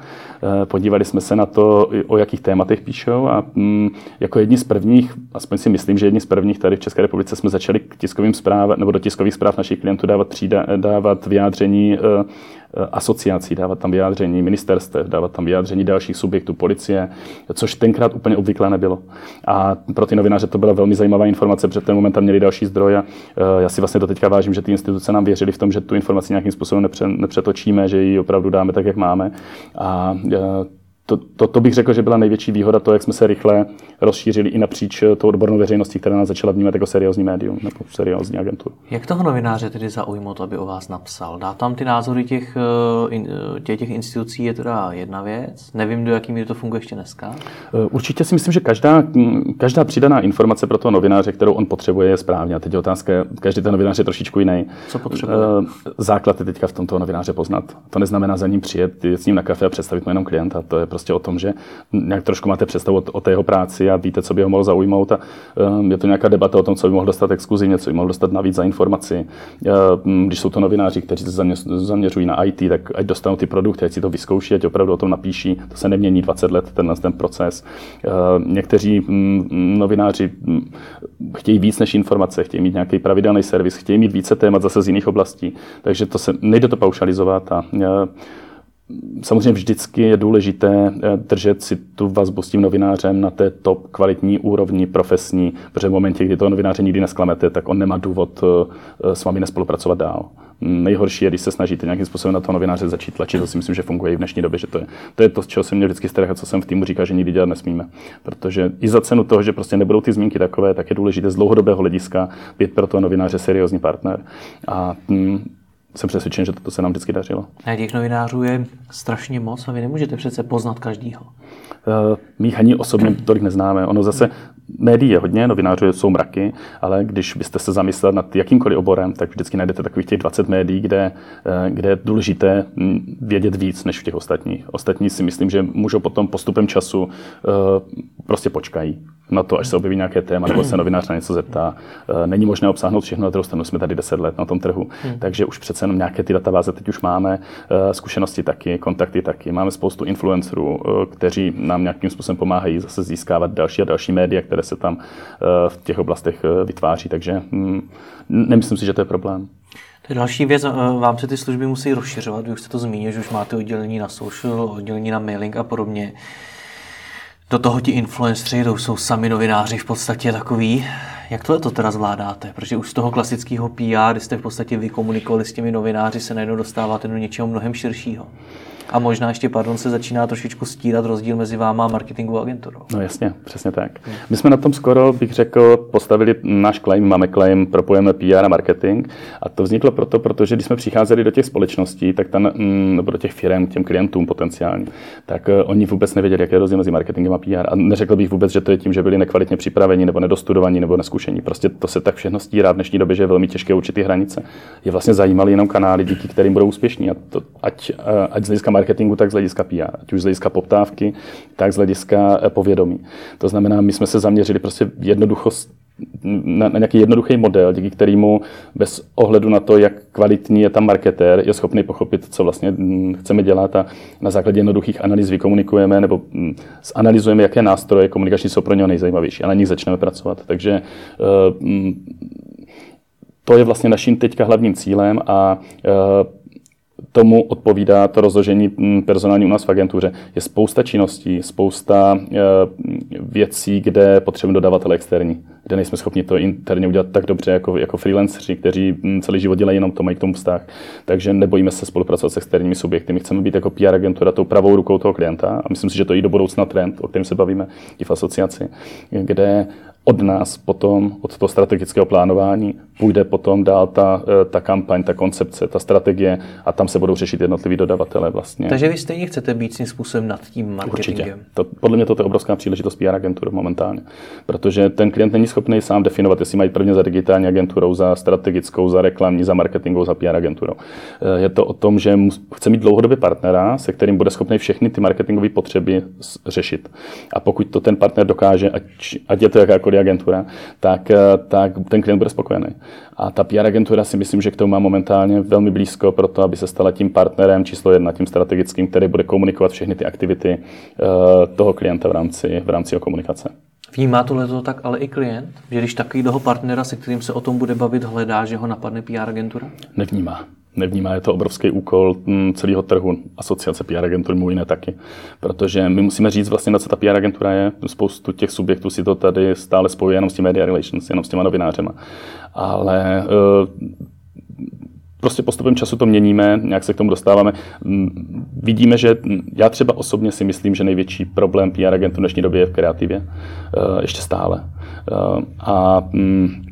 Eh, podívali jsme se na to, o jakých tématech píšou a mm, jako jedni z prvních, aspoň si myslím, že jedni z prvních tady v České republice jsme začali k tiskovým zpráv nebo do tiskových zpráv našich klientů dávat, třída, dávat vyjádření eh, Eh, asociací, dávat tam vyjádření ministerstev, dávat tam vyjádření dalších subjektů policie, což tenkrát úplně obvyklé nebylo. A pro ty novináře to byla velmi zajímavá informace, protože ten moment tam měli další zdroje. Eh, já si vlastně to teďka vážím, že ty instituce nám věřili v tom, že tu informaci nějakým způsobem nepře, nepřetočíme, že ji opravdu dáme tak, jak máme. A eh, to, to, to, bych řekl, že byla největší výhoda to, jak jsme se rychle rozšířili i napříč tou odbornou veřejností, která nás začala vnímat jako seriózní médium nebo seriózní agenturu. Jak toho novináře tedy zaujmout, aby o vás napsal? Dá tam ty názory těch, těch, těch institucí je teda jedna věc. Nevím, do jaký míry to funguje ještě dneska. Určitě si myslím, že každá, každá přidaná informace pro toho novináře, kterou on potřebuje, je správně. A teď je otázka, každý ten novinář je trošičku jiný. Co potřebuje? Základ je teďka v tomto novináře poznat. To neznamená za ním přijet, jít s ním na kafe a představit mu jenom klienta. To je prostě o tom, že nějak trošku máte představu o, té jeho práci a víte, co by ho mohlo zaujmout. A um, je to nějaká debata o tom, co by mohl dostat exkluzivně, co by mohl dostat navíc za informaci. Uh, když jsou to novináři, kteří se zaměřují na IT, tak ať dostanou ty produkty, ať si to vyzkouší, ať opravdu o tom napíší. To se nemění 20 let, tenhle ten proces. Uh, někteří mm, novináři mm, chtějí víc než informace, chtějí mít nějaký pravidelný servis, chtějí mít více témat zase z jiných oblastí. Takže to se, nejde to paušalizovat a Samozřejmě vždycky je důležité eh, držet si tu vazbu s tím novinářem na té top kvalitní úrovni profesní, protože v momentě, kdy toho novináře nikdy nesklamete, tak on nemá důvod eh, s vámi nespolupracovat dál. Nejhorší je, když se snažíte nějakým způsobem na toho novináře začít tlačit. To si myslím, že funguje i v dnešní době, že to je to, je to z čeho se mě vždycky strach, co jsem v týmu říkal, že nikdy dělat nesmíme. Protože i za cenu toho, že prostě nebudou ty zmínky takové, tak je důležité z dlouhodobého hlediska být pro toho novináře seriózní partner. A mm, jsem přesvědčen, že to se nám vždycky dařilo. A těch novinářů je strašně moc a vy nemůžete přece poznat každýho. Uh, my jich ani osobně tolik neznáme. Ono zase, médií je hodně, novinářů jsou mraky, ale když byste se zamysleli nad jakýmkoliv oborem, tak vždycky najdete takových těch 20 médií, kde, eh, kde je důležité hm, vědět víc než v těch ostatních. Ostatní si myslím, že můžou potom postupem času uh, prostě počkají na to, až se objeví nějaké téma, nebo se novinář na něco zeptá. Eh, není možné obsáhnout všechno, na druhou stranu jsme tady 10 let na tom trhu, hmm. takže už přece jenom nějaké ty databáze teď už máme, eh, zkušenosti taky, kontakty taky. Máme spoustu influencerů, eh, kteří nám nějakým způsobem pomáhají zase získávat další a další média, které se tam v těch oblastech vytváří, takže hm, nemyslím si, že to je problém. To je další věc, vám se ty služby musí rozšiřovat, vy už jste to zmínil, že už máte oddělení na social, oddělení na mailing a podobně do toho ti influenceri, to jsou sami novináři v podstatě takový. Jak tohle to teda zvládáte? Protože už z toho klasického PR, kdy jste v podstatě vykomunikovali s těmi novináři, se najednou dostáváte do něčeho mnohem širšího. A možná ještě, pardon, se začíná trošičku stírat rozdíl mezi váma a marketingovou agenturou. No jasně, přesně tak. My jsme na tom skoro, bych řekl, postavili náš claim, máme claim, propojeme PR a marketing. A to vzniklo proto, protože když jsme přicházeli do těch společností, tak tam, mm, nebo do těch firm, těm klientům potenciálně, tak uh, oni vůbec nevěděli, jaké je rozdíl mezi marketingem a PR. A neřekl bych vůbec, že to je tím, že byli nekvalitně připraveni nebo nedostudovaní nebo neskušení. Prostě to se tak všechno stírá v dnešní době, že je velmi těžké určit ty hranice. Je vlastně zajímaly jenom kanály, díky kterým budou úspěšní. A to, ať, uh, ať z hlediska marketingu, tak z hlediska PR, ať už z hlediska poptávky, tak z hlediska eh, povědomí. To znamená, my jsme se zaměřili prostě jednoduchost na, na nějaký jednoduchý model, díky kterému bez ohledu na to, jak kvalitní je tam marketér, je schopný pochopit, co vlastně hm, chceme dělat a na základě jednoduchých analýz vykomunikujeme nebo hm, zanalizujeme, jaké nástroje komunikační jsou pro něho nejzajímavější a na nich začneme pracovat. Takže uh, to je vlastně naším teďka hlavním cílem a uh, tomu odpovídá to rozložení hm, personální u nás v agentuře. Je spousta činností, spousta eh, věcí, kde potřebujeme dodavatele externí, kde nejsme schopni to interně udělat tak dobře jako, jako freelanceri, kteří hm, celý život dělají jenom to, mají k tomu vztah. Takže nebojíme se spolupracovat s externími subjekty. My chceme být jako PR agentura tou pravou rukou toho klienta a myslím si, že to je i do budoucna trend, o kterém se bavíme i v asociaci, kde od nás potom, od toho strategického plánování, půjde potom dál ta, eh, ta kampaň, ta koncepce, ta strategie a tam se budou řešit jednotliví dodavatele vlastně. Takže vy stejně chcete být svým způsobem nad tím marketingem? Určitě. To, podle mě to je obrovská příležitost PR agentur momentálně, protože ten klient není schopný sám definovat, jestli mají prvně za digitální agenturou, za strategickou, za reklamní, za marketingovou, za PR agenturou. Eh, je to o tom, že chce mít dlouhodobě partnera, se kterým bude schopný všechny ty marketingové potřeby řešit. A pokud to ten partner dokáže, ať, ať je to jakákoliv agentura, tak, eh, tak ten klient bude spokojený. A ta PR agentura si myslím, že k tomu má momentálně velmi blízko pro to, aby se stala tím partnerem číslo jedna, tím strategickým, který bude komunikovat všechny ty aktivity uh, toho klienta v rámci, v rámci jeho komunikace. Vnímá tohle to tak ale i klient? Že když takového partnera, se kterým se o tom bude bavit, hledá, že ho napadne PR agentura? Nevnímá nevnímá, je to obrovský úkol mm, celého trhu, asociace PR agentur, mimo jiné taky. Protože my musíme říct vlastně, na co ta PR agentura je. Spoustu těch subjektů si to tady stále spojuje jenom s tím media relations, jenom s těma novinářema. Ale uh, prostě postupem času to měníme, nějak se k tomu dostáváme. Mm, vidíme, že já třeba osobně si myslím, že největší problém PR agentů v dnešní době je v kreativě. Eh, ještě stále. Eh, a mm,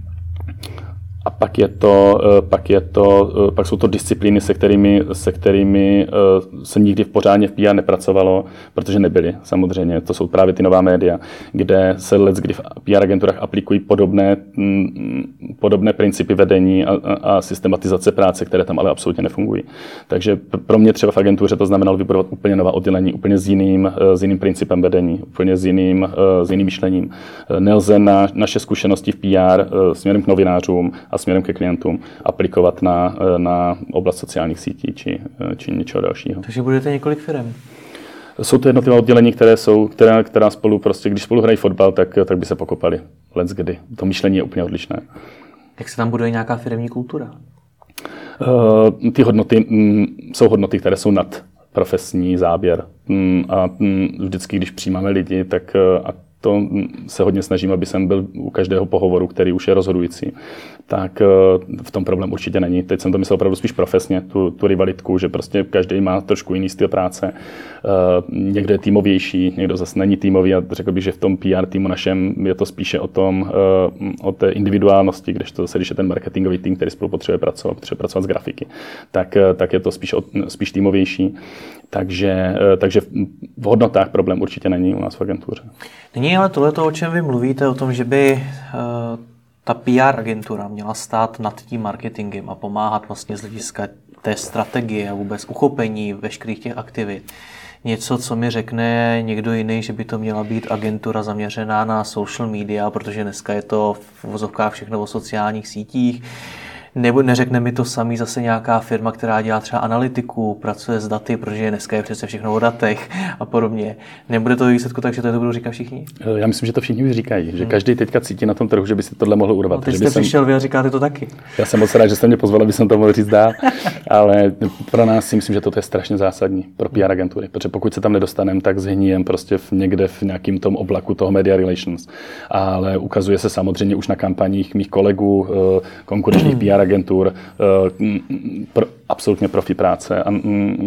a pak, je to, eh, pak, je to, eh, pak jsou to disciplíny, se kterými, se kterými eh, se nikdy v pořádně v PR nepracovalo, protože nebyly samozřejmě. To jsou právě ty nová média, kde se let, kdy v PR agenturách aplikují podobné, mm, podobné principy vedení a, a systematizace práce, které tam ale absolutně nefungují. Takže pro mě třeba v agentuře to znamenalo vybudovat úplně nová oddělení, úplně s jiným, s jiným principem vedení, úplně s jiným, s jiným myšlením. Nelze na naše zkušenosti v PR směrem k novinářům a směrem ke klientům aplikovat na, na oblast sociálních sítí či, či něčeho dalšího. Takže budete několik firm. Jsou to jednotlivé oddělení, které jsou, které, která spolu prostě, když spolu hrají fotbal, tak, tak by se pokopali. Let's kdy. To myšlení je úplně odlišné. Jak se tam buduje nějaká firmní kultura? Uh, ty hodnoty mm, jsou hodnoty, které jsou nad profesní záběr. Mm, a mm, vždycky, když přijímáme lidi, tak a to se hodně snažím, aby jsem byl u každého pohovoru, který už je rozhodující, tak eh, v tom problém určitě není. Teď jsem to myslel opravdu spíš profesně, tu, tu rivalitku, že prostě každý má trošku jiný styl práce. Eh, někdo je týmovější, někdo zase není týmový a řekl bych, že v tom PR týmu našem je to spíše o tom, eh, o té individuálnosti, když to když je ten marketingový tým, který spolu potřebuje pracovat, potřebuje pracovat s grafiky, tak, tak je to spíš, spíš týmovější. Takže, takže v hodnotách problém určitě není u nás v agentuře. Není ale tohle, o čem vy mluvíte, o tom, že by uh, ta PR agentura měla stát nad tím marketingem a pomáhat vlastně z hlediska té strategie a vůbec uchopení veškerých těch aktivit. Něco, co mi řekne někdo jiný, že by to měla být agentura zaměřená na social media, protože dneska je to v vozovkách všechno o sociálních sítích nebo neřekne mi to samý zase nějaká firma, která dělá třeba analytiku, pracuje s daty, protože dneska je přece všechno o datech a podobně. Nebude to výsledku tak, že to budou říkat všichni? Já myslím, že to všichni už říkají, že hmm. každý teďka cítí na tom trhu, že by si tohle mohl urvat. No, teď jste přišel vy a říkáte to taky. Já jsem moc rád, že jste mě pozval, aby jsem to mohl říct dál, ale pro nás si myslím, že to je strašně zásadní pro PR agentury, protože pokud se tam nedostaneme, tak zhníjem prostě v někde v nějakém tom oblaku toho media relations. Ale ukazuje se samozřejmě už na kampaních mých kolegů, eh, konkurenčních PR agentur, eh, pro, absolutně profi práce, a,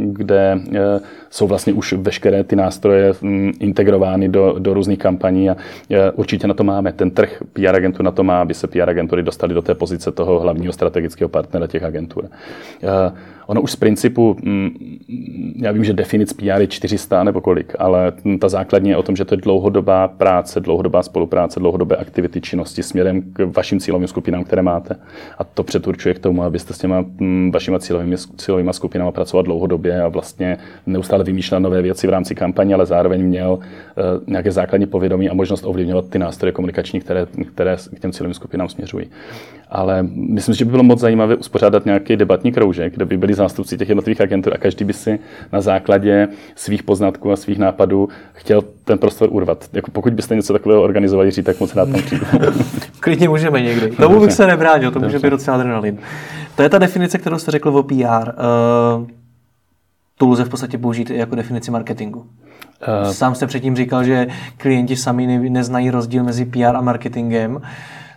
kde eh, jsou vlastně už veškeré ty nástroje integrovány do, do různých kampaní a určitě na to máme. Ten trh PR agentur na to má, aby se PR agentury dostali do té pozice toho hlavního strategického partnera těch agentur. Ono už z principu, já vím, že definic PR je 400 nebo kolik, ale ta základní je o tom, že to je dlouhodobá práce, dlouhodobá spolupráce, dlouhodobé aktivity, činnosti směrem k vašim cílovým skupinám, které máte. A to přeturčuje k tomu, abyste s těma vašimi cílovými, cílovými skupinami pracovat dlouhodobě a vlastně neustále vymýšlet nové věci v rámci kampaně, ale zároveň měl uh, nějaké základní povědomí a možnost ovlivňovat ty nástroje komunikační, které, které k těm cílovým skupinám směřují. Ale myslím, že by bylo moc zajímavé uspořádat nějaký debatní kroužek, kde by byli zástupci těch jednotlivých agentur a každý by si na základě svých poznatků a svých nápadů chtěl ten prostor urvat. Jako pokud byste něco takového organizovali, říct, tak moc rád tam přijdu. Klidně můžeme někdy. Tomu bych se nebránil, to může být docela adrenalin. To je ta definice, kterou jste řekl o PR. Uh, eh, tu lze v podstatě použít i jako definici marketingu. Uh, Sám jste předtím říkal, že klienti sami neznají rozdíl mezi PR a marketingem.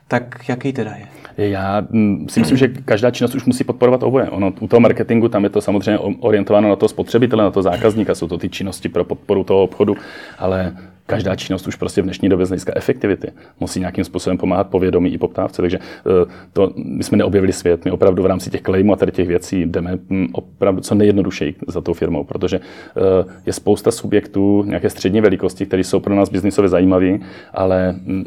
Tak jaký teda je? Já mm, si myslím, že každá činnost už musí podporovat oboje. Ono, u toho marketingu tam je to samozřejmě orientováno na toho spotřebitele, na toho zákazníka, jsou to ty činnosti pro podporu toho obchodu, ale každá činnost už prostě v dnešní době z hlediska efektivity musí nějakým způsobem pomáhat povědomí i poptávce. Takže eh, to, my jsme neobjevili svět, my opravdu v rámci těch klejmů a tady těch věcí jdeme hm, opravdu co nejjednodušeji za tou firmou, protože eh, je spousta subjektů nějaké střední velikosti, které jsou pro nás biznisově zajímavé, ale hm,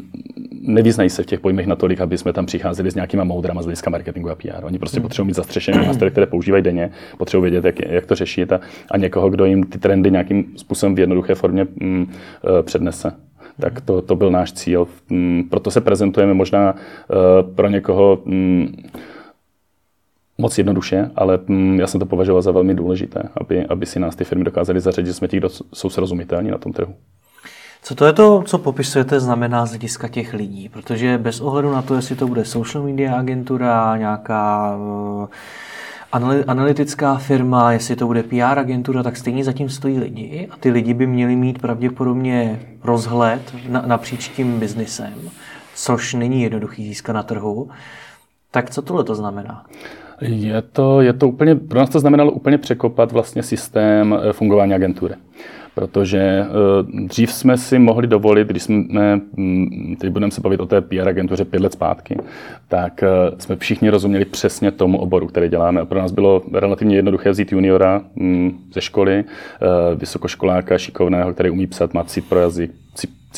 nevyznají se v těch pojmech natolik, aby jsme tam přicházeli s nějakýma moudrama z hlediska marketingu a PR. Oni prostě hmm. potřebují mít zastřešené nástroje, které používají denně, potřebují vědět, jak, jak to řešit a, a někoho, kdo jim ty trendy nějakým způsobem v jednoduché formě mm, přednese. Tak to, to byl náš cíl. Mm, proto se prezentujeme možná uh, pro někoho mm, moc jednoduše, ale mm, já jsem to považoval za velmi důležité, aby, aby si nás ty firmy dokázaly zařadit, že jsme ti, kdo jsou srozumitelní na tom trhu. Co to je to, co popisujete, znamená z hlediska těch lidí? Protože bez ohledu na to, jestli to bude social media agentura, nějaká uh, analytická firma, jestli to bude PR agentura, tak stejně zatím stojí lidi a ty lidi by měli mít pravděpodobně rozhled na, napříč tím biznisem, což není jednoduchý získat na trhu. Tak co tohle to znamená? Je to, je to úplně, pro nás to znamenalo úplně překopat vlastně systém eh, fungování agentury protože eh, dřív jsme si mohli dovolit, když jsme, hm, teď budeme se bavit o té PR agentuře pět let zpátky, tak eh, jsme všichni rozuměli přesně tomu oboru, který děláme. Pro nás bylo relativně jednoduché vzít juniora hm, ze školy, vysokoškoláka šikovného, který umí psat, má cit pro jazyk,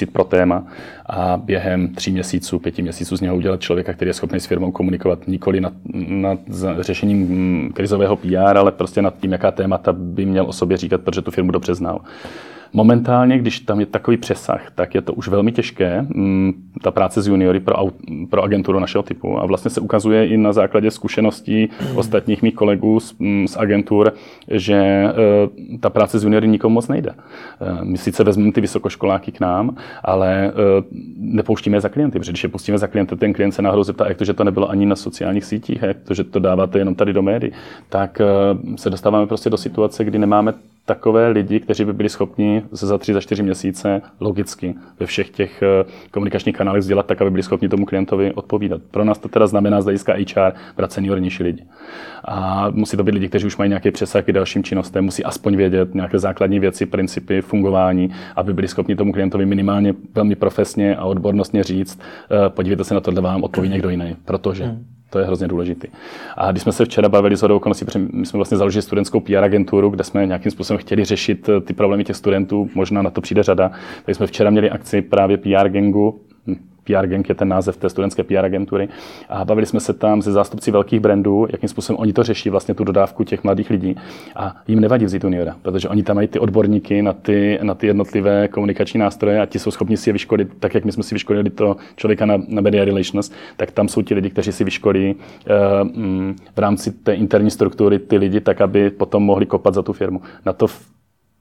pro téma a během tří měsíců, pěti měsíců z něho udělat člověka, který je schopný s firmou komunikovat nikoli nad, nad řešením mm, krizového PR, ale prostě nad tím, jaká témata by měl o sobě říkat, protože tu firmu dobře znal. Momentálně, když tam je takový přesah, tak je to už velmi těžké, mm, ta práce s juniory pro, pro agenturu našeho typu. A vlastně se ukazuje i na základě zkušeností ostatních mých kolegů z, mm, z agentur, že e, ta práce s juniory nikomu moc nejde. E, my sice vezmeme ty vysokoškoláky k nám, ale e, nepouštíme je za klienty, protože když je pustíme za klienty, ten klient se náhodou zeptá, jak to, že to nebylo ani na sociálních sítích, jak to, že to dáváte jenom tady do médií, tak se dostáváme prostě do situace, kdy nemáme takové lidi, kteří by byli schopni se za tři, za čtyři měsíce logicky ve všech těch eh, komunikačních kanálech sdělat tak, aby byli schopni tomu klientovi odpovídat. Pro nás to teda znamená z hlediska HR brát seniornější lidi. A musí to být lidi, kteří už mají nějaké přesah k dalším činnostem, musí aspoň vědět nějaké základní věci, principy fungování, aby byli schopni tomu klientovi minimálně velmi profesně a odbornostně říct, eh, podívejte se na to, vám odpoví někdo jiný, protože. Hmm. To je hrozně důležité. A když jsme se včera bavili s okolností, my jsme vlastně založili studentskou PR agenturu, kde jsme nějakým způsobem chtěli řešit eh, ty problémy těch studentů, možná na to přijde řada. Tak jsme včera měli akci právě PR gangu, PR Gang je ten název té studentské PR agentury. A bavili jsme se tam se zástupci velkých brandů, jakým způsobem oni to řeší, vlastně tu dodávku těch mladých lidí. A jim nevadí vzít juniora, protože oni tam mají ty odborníky na ty, na ty jednotlivé komunikační nástroje a ti jsou schopni si je vyškolit, tak jak my jsme si vyškolili to člověka na, na media relations, tak tam jsou ti lidi, kteří si vyškolí uh, v rámci té interní struktury ty lidi, tak aby potom mohli kopat za tu firmu. Na to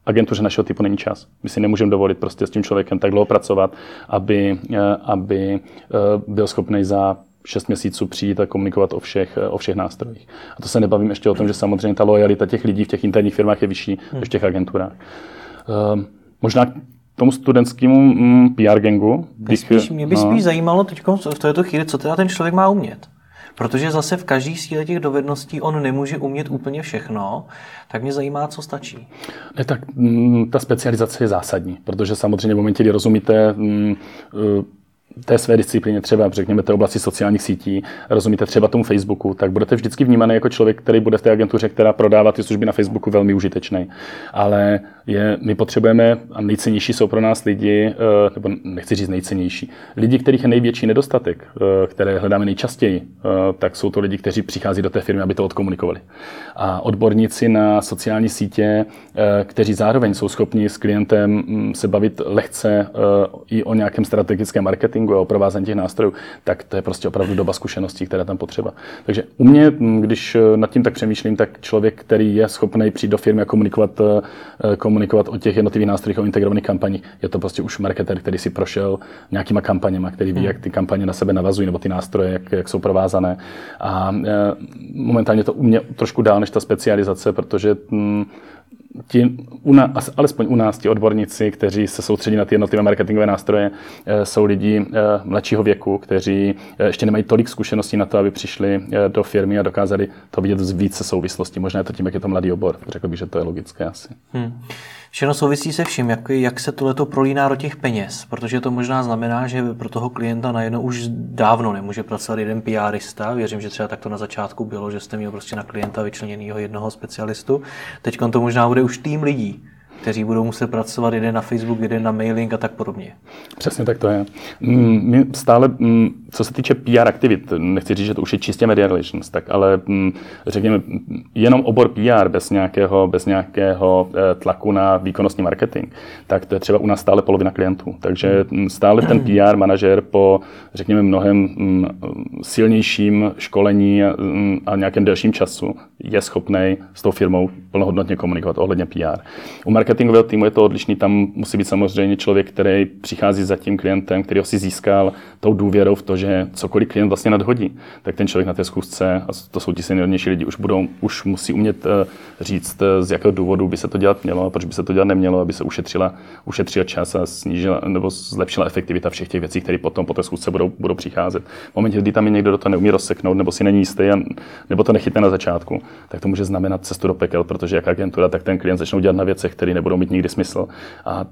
agentuře našeho typu není čas. My si nemůžeme dovolit prostě s tím člověkem tak dlouho pracovat, aby, eh, aby eh, byl schopný za šest měsíců přijít a komunikovat o všech, eh, o všech nástrojích. A to se nebavím ještě o tom, že samozřejmě ta lojalita těch lidí v těch interních firmách je vyšší hmm. než v těch agenturách. Možná k tomu studentskému mm, PR gangu. Mě, spíš, mě by no. spíš zajímalo teď v této chvíli, co teda ten člověk má umět. Protože zase v každý z těch dovedností on nemůže umět úplně všechno, tak mě zajímá, co stačí. Ne, tak mm, ta specializace je zásadní, protože samozřejmě v momentě, kdy rozumíte mm, té své disciplíně, třeba řekněme té oblasti sociálních sítí, rozumíte třeba tomu Facebooku, tak budete vždycky vnímaný jako člověk, který bude v té agentuře, která prodává ty služby na Facebooku, velmi užitečný. Ale je, my potřebujeme, a nejcennější jsou pro nás lidi, eh, nebo nechci říct nejcennější, lidi, kterých je největší nedostatek, eh, které hledáme nejčastěji, eh, tak jsou to lidi, kteří přichází do té firmy, aby to odkomunikovali. A odborníci na sociální sítě, kteří zároveň jsou schopni s klientem mm, se bavit lehce i o nějakém strategickém marketingu a o provázení těch nástrojů, tak to je prostě opravdu doba zkušeností, která tam potřeba. Takže u mě, mm, když nad tím tak přemýšlím, tak člověk, který je schopný přijít do firmy a komunikovat, komunikovat komunikovat o těch jednotlivých nástrojích, o integrovaných kampaních. Je to prostě už marketer, který si prošel nějakýma kampaněma, který ví, hmm. jak ty kampaně na sebe navazují, nebo ty nástroje, jak, jak jsou provázané. A e, momentálně to u mě trošku dál než ta specializace, protože mm, ti, u nás, alespoň u nás, ti odborníci, kteří se soustředí na ty jednotlivé marketingové nástroje, e, jsou lidi e, mladšího věku, kteří ještě nemají tolik zkušeností na to, aby přišli do firmy a dokázali to vidět z více souvislostí. Možná je to tím, jak je to mladý obor. Řekl bych, že to je logické asi. Hmm. Všechno souvisí se vším, jak, jak se tohleto prolíná do těch peněz, protože to možná znamená, že pro toho klienta najednou už dávno nemůže pracovat jeden PRista. Věřím, že třeba tak to na začátku bylo, že jste měl prostě na klienta vyčleněného jednoho specialistu. Teď to možná bude už tým lidí kteří budou muset pracovat jeden na Facebook, jeden na mailing a tak podobně. Přesně tak to je. Mm, my stále, mm, co se týče PR aktivit, nechci říct, že to už je čistě media relations, tak ale mm, řekněme, jenom obor PR bez nějakého, bez nějakého eh, tlaku na výkonnostní marketing, tak to je třeba u nás stále polovina klientů. Takže stále ten PR manažer po, řekněme, mnohem silnějším školení a nějakém delším času je schopný s tou firmou plnohodnotně komunikovat ohledně PR. U marketingového týmu je to odlišný, tam musí být samozřejmě člověk, který přichází za tím klientem, který ho si získal tou důvěrou v to, že cokoliv klient vlastně nadhodí, tak ten člověk na té schůzce, a to jsou ti seniornější lidi, už, budou, už musí umět uh, říct, uh, z jakého důvodu by se to dělat mělo a proč by se to dělat nemělo, aby se ušetřila, ušetřila čas a snížila nebo zlepšila efektivita všech těch věcí, které potom po té schůzce budou, budou přicházet. V momentě, kdy tam je někdo, kdo to neumí rozseknout, nebo si není jistý, a, nebo to nechytne na začátku, tak to může znamenat cestu do pekel, protože jak agentura, tak ten klient začnou dělat na věcech, které nebudou mít nikdy smysl. A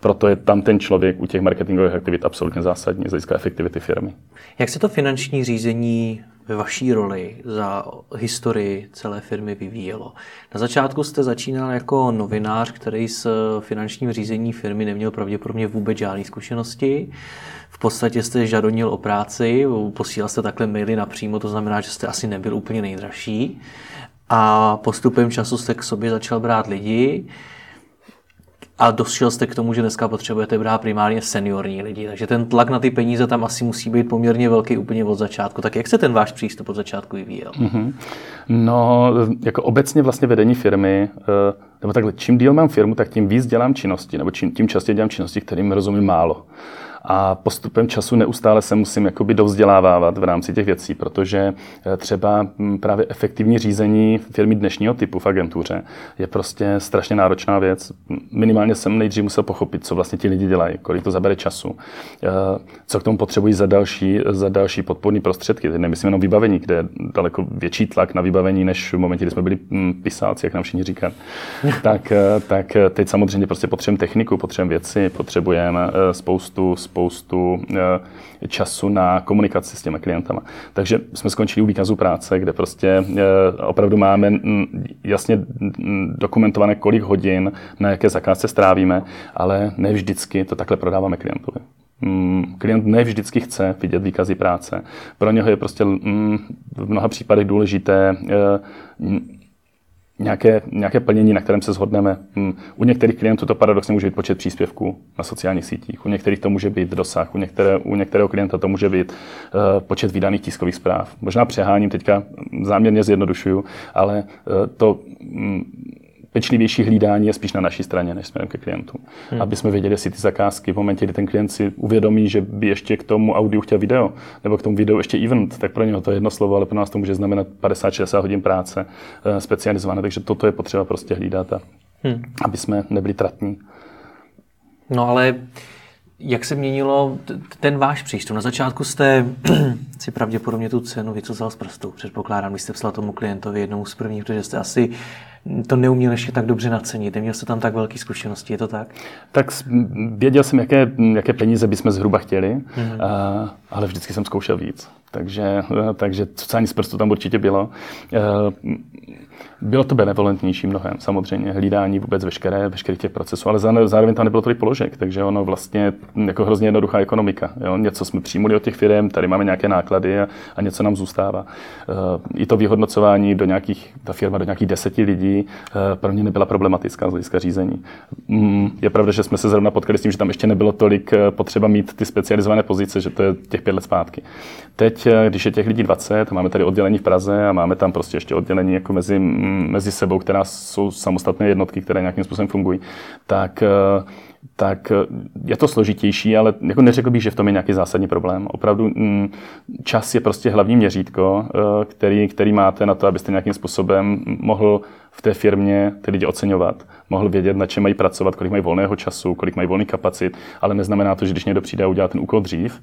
proto je tam ten člověk u těch marketingových aktivit absolutně zásadní z hlediska efektivity firmy. Jak se to finanční řízení ve vaší roli za historii celé firmy vyvíjelo? Na začátku jste začínal jako novinář, který s finančním řízení firmy neměl pravděpodobně vůbec žádné zkušenosti. V podstatě jste žadonil o práci, posílal jste takhle maily napřímo, to znamená, že jste asi nebyl úplně nejdražší. A postupem času jste k sobě začal brát lidi, a došel jste k tomu, že dneska potřebujete brát primárně seniorní lidi. Takže ten tlak na ty peníze tam asi musí být poměrně velký úplně od začátku. Tak jak se ten váš přístup od začátku vyvíjel? Mm-hmm. No, jako obecně vlastně vedení firmy, eh, nebo takhle, čím díl mám firmu, tak tím víc dělám činnosti, nebo čím, tím častěji dělám činnosti, kterým rozumím málo a postupem času neustále se musím jakoby dovzdělávávat v rámci těch věcí, protože eh, třeba hm, právě efektivní řízení firmy dnešního typu v agentuře je prostě strašně náročná věc. Minimálně jsem nejdřív musel pochopit, co vlastně ti lidi dělají, kolik to zabere času, eh, co k tomu potřebují za další, za další podporní prostředky. Teď nemyslím jenom vybavení, kde je daleko větší tlak na vybavení, než v momentě, kdy jsme byli hm, pisáci, jak nám všichni říkat. tak, eh, tak teď samozřejmě prostě potřebujeme techniku, potřebujeme věci, potřebujeme spoustu, spoustu spoustu eh, času na komunikaci s těmi klientama. Takže jsme skončili u výkazu práce, kde prostě eh, opravdu máme mm, jasně mm, dokumentované, kolik hodin na jaké zakázce strávíme, ale ne vždycky to takhle prodáváme klientovi. Mm, klient ne vždycky chce vidět výkazy práce. Pro něho je prostě v mnoha případech důležité eh, nějaké, nějaké plnění, na kterém se shodneme. Hmm. U některých klientů to paradoxně může být počet příspěvků na sociálních sítích, u některých to může být dosah, u, některé, u některého klienta to může být uh, počet vydaných tiskových zpráv. Možná přeháním, teďka záměrně zjednodušuju, ale uh, to um, pečlivější hlídání je spíš na naší straně, než směrem ke klientům. Hmm. Aby jsme věděli, jestli ty zakázky v momentě, kdy ten klient si uvědomí, že by ještě k tomu audiu chtěl video, nebo k tomu videu ještě event, tak pro něho to je jedno slovo, ale pro nás to může znamenat 50-60 hodin práce uh, specializované. Takže toto je potřeba prostě hlídat, a, hmm. aby jsme nebyli tratní. No ale jak se měnilo ten váš přístup? Na začátku jste si pravděpodobně tu cenu vycuzal z prstu, předpokládám, když jste psal tomu klientovi jednou z prvních, protože jste asi to neuměl ještě tak dobře nacenit. Neměl jste tam tak velké zkušenosti, je to tak? Tak věděl jsem, jaké, jaké peníze bychom zhruba chtěli, mm-hmm. a, ale vždycky jsem zkoušel víc. Takže, takže cucání z prstu tam určitě bylo. Bylo to benevolentnější mnohem, samozřejmě, hlídání vůbec veškeré, veškerých těch procesů, ale zároveň tam nebylo tolik položek, takže ono vlastně jako hrozně jednoduchá ekonomika. Jo? Něco jsme přijmuli od těch firm, tady máme nějaké náklady a, a něco nám zůstává. I to vyhodnocování do nějakých, ta firma do nějakých deseti lidí pro mě nebyla problematická z hlediska řízení. Mm, je pravda, že jsme se zrovna potkali s tím, že tam ještě nebylo tolik potřeba mít ty specializované pozice, že to je těch pět let zpátky. Teď, když je těch lidí 20, máme tady oddělení v Praze a máme tam prostě ještě oddělení jako mezi mezi sebou, která jsou samostatné jednotky, které nějakým způsobem fungují, tak eh, tak eh, je to složitější, ale jako neřekl bych, že v tom je nějaký zásadní problém. Opravdu mm, čas je prostě hlavní měřítko, eh, který, který máte na to, abyste nějakým způsobem mohl v té firmě ty lidi oceňovat, mohl vědět, na čem mají pracovat, kolik mají volného času, kolik mají volný kapacit, ale neznamená to, že když někdo přijde a udělá ten úkol dřív,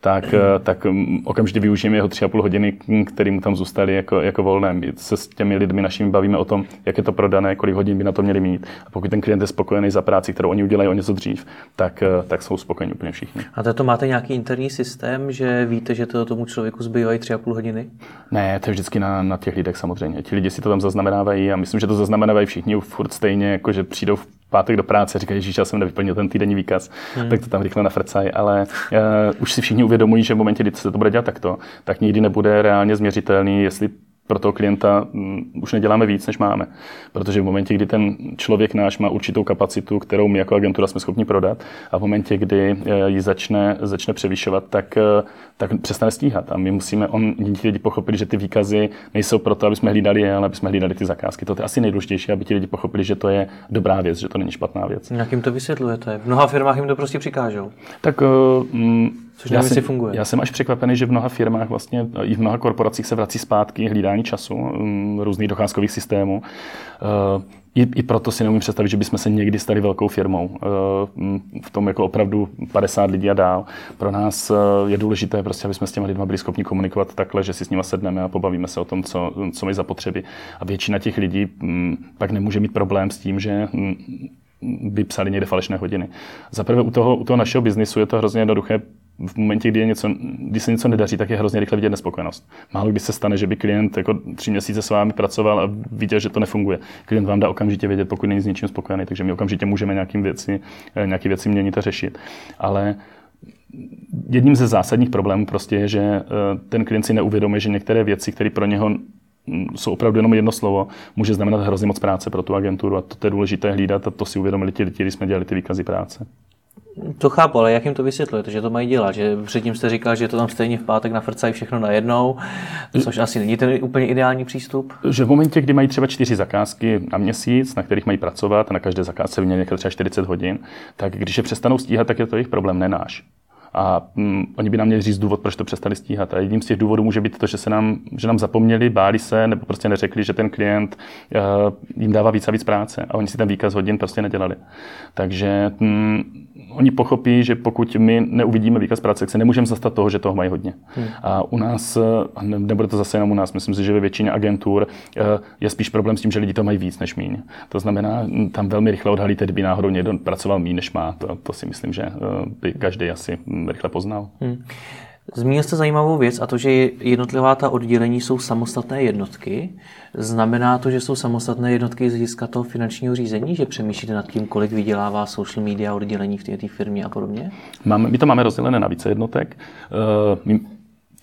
tak, eh, tak mm, okamžitě využijeme jeho tři a půl hodiny, který mu tam zůstaly jako, jako volné. My se s těmi lidmi našimi bavíme o tom, jak je to prodané, kolik hodin by na to měli mít. A pokud ten klient je spokojený za práci, kterou oni udělají o něco dřív, tak, eh, tak jsou spokojení úplně všichni. A to máte nějaký interní systém, že víte, že to tomu člověku zbývají tři a půl hodiny? Ne, to je vždycky na, na těch lidech samozřejmě. Ti lidi si to tam zaznamenávají a myslím, že to zaznamenávají všichni furt stejně, jako že přijdou v pátek do práce, říkají, že já jsem nevyplnil ten týdenní výkaz, hmm. tak to tam rychle nafrcají, ale uh, už si všichni uvědomují, že v momentě, kdy se to bude dělat takto, tak nikdy nebude reálně změřitelný, jestli pro toho klienta mm, už neděláme víc, než máme. Protože v momentě, kdy ten člověk náš má určitou kapacitu, kterou my jako agentura jsme schopni prodat, a v momentě, kdy eh, ji začne, začne převyšovat, tak, eh, tak přestane stíhat. A my musíme, on, ti lidi pochopili, že ty výkazy nejsou proto, aby jsme hlídali je, ale aby jsme hlídali ty zakázky. To je asi nejdůležitější, aby ti lidi pochopili, že to je dobrá věc, že to není špatná věc. Jak jim to vysvětlujete? V mnoha firmách jim to prostě přikážou. Tak mm, Což já jsem, funguje. Já jsem až překvapený, že v mnoha firmách vlastně i v mnoha korporacích se vrací zpátky hlídání času, mm, různých docházkových systémů. Eh, I, I proto si neumím představit, že bychom se někdy stali velkou firmou. Eh, mm, v tom jako opravdu 50 lidí a dál. Pro nás eh, je důležité, prostě, aby jsme s těmi lidmi byli schopni komunikovat takhle, že si s nimi sedneme a pobavíme se o tom, co, co mají zapotřeby. A většina těch lidí mm, pak nemůže mít problém s tím, že by psali někde falešné hodiny. Za prvé u toho, u toho našeho biznisu je to hrozně jednoduché v momentě, kdy, je něco, kdy se něco nedaří, tak je hrozně rychle vidět nespokojenost. Málo kdy se stane, že by klient jako tři měsíce s vámi pracoval a viděl, že to nefunguje. Klient vám dá okamžitě vědět, pokud není s ničím spokojený, takže my okamžitě můžeme nějakým věci, eh, nějaké věci měnit a řešit. Ale jedním ze zásadních problémů prostě je, že eh, ten klient si neuvědomuje, že některé věci, které pro něho mm, jsou opravdu jenom jedno slovo, může znamenat hrozně moc práce pro tu agenturu a to je důležité hlídat a to si uvědomili ti lidi, když jsme dělali ty výkazy práce. To chápu, ale jak jim to vysvětlujete, že to mají dělat? Že předtím jste říkal, že to tam stejně v pátek nafrcají všechno najednou, což asi není ten úplně ideální přístup. Že v momentě, kdy mají třeba čtyři zakázky na měsíc, na kterých mají pracovat a na každé zakázce vymění třeba 40 hodin, tak když je přestanou stíhat, tak je to jejich problém, ne náš. A mm, oni by nám měli říct důvod, proč to přestali stíhat. A jedním z těch důvodů může být to, že se nám, že nám zapomněli, báli se, nebo prostě neřekli, že ten klient uh, jim dává víc a víc práce. A oni si ten výkaz hodin prostě nedělali. Takže mm, oni pochopí, že pokud my neuvidíme výkaz práce, tak se nemůžeme zastat toho, že toho mají hodně. Hmm. A u nás, a nebude to zase jenom u nás, myslím si, že ve většině agentur eh, je spíš problém s tím, že lidi to mají víc než míň. To znamená, tam velmi rychle odhalíte, kdyby náhodou někdo pracoval míň než má. To, to si myslím, že eh, by každý asi rychle poznal. Hmm. Zmínil jste zajímavou věc a to, že jednotlivá ta oddělení jsou samostatné jednotky. Znamená to, že jsou samostatné jednotky z hlediska toho finančního řízení, že přemýšlíte nad tím, kolik vydělává social media oddělení v té firmě a podobně? Máme, my to máme rozdělené na více jednotek. Uh, my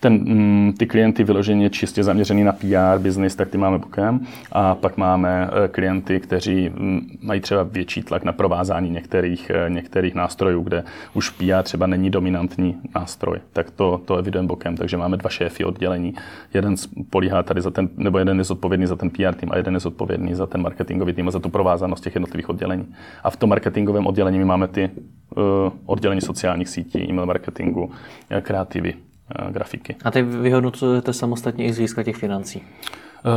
ten, mm, ty klienty vyloženě čistě zaměřený na PR business, tak ty máme bokem. A pak máme eh, klienty, kteří mm, mají třeba větší tlak na provázání některých, eh, některých nástrojů, kde už PR třeba není dominantní nástroj. Tak to, to evidujeme bokem. Takže máme dva šéfy oddělení. Jeden políhá tady za ten, nebo jeden je zodpovědný za ten PR tým a jeden je zodpovědný za ten marketingový tým a za tu provázanost těch jednotlivých oddělení. A v tom marketingovém oddělení my máme ty uh, oddělení sociálních sítí, e-mail marketingu, kreativy, grafiky. A ty vyhodnocujete samostatně i z hlediska těch financí?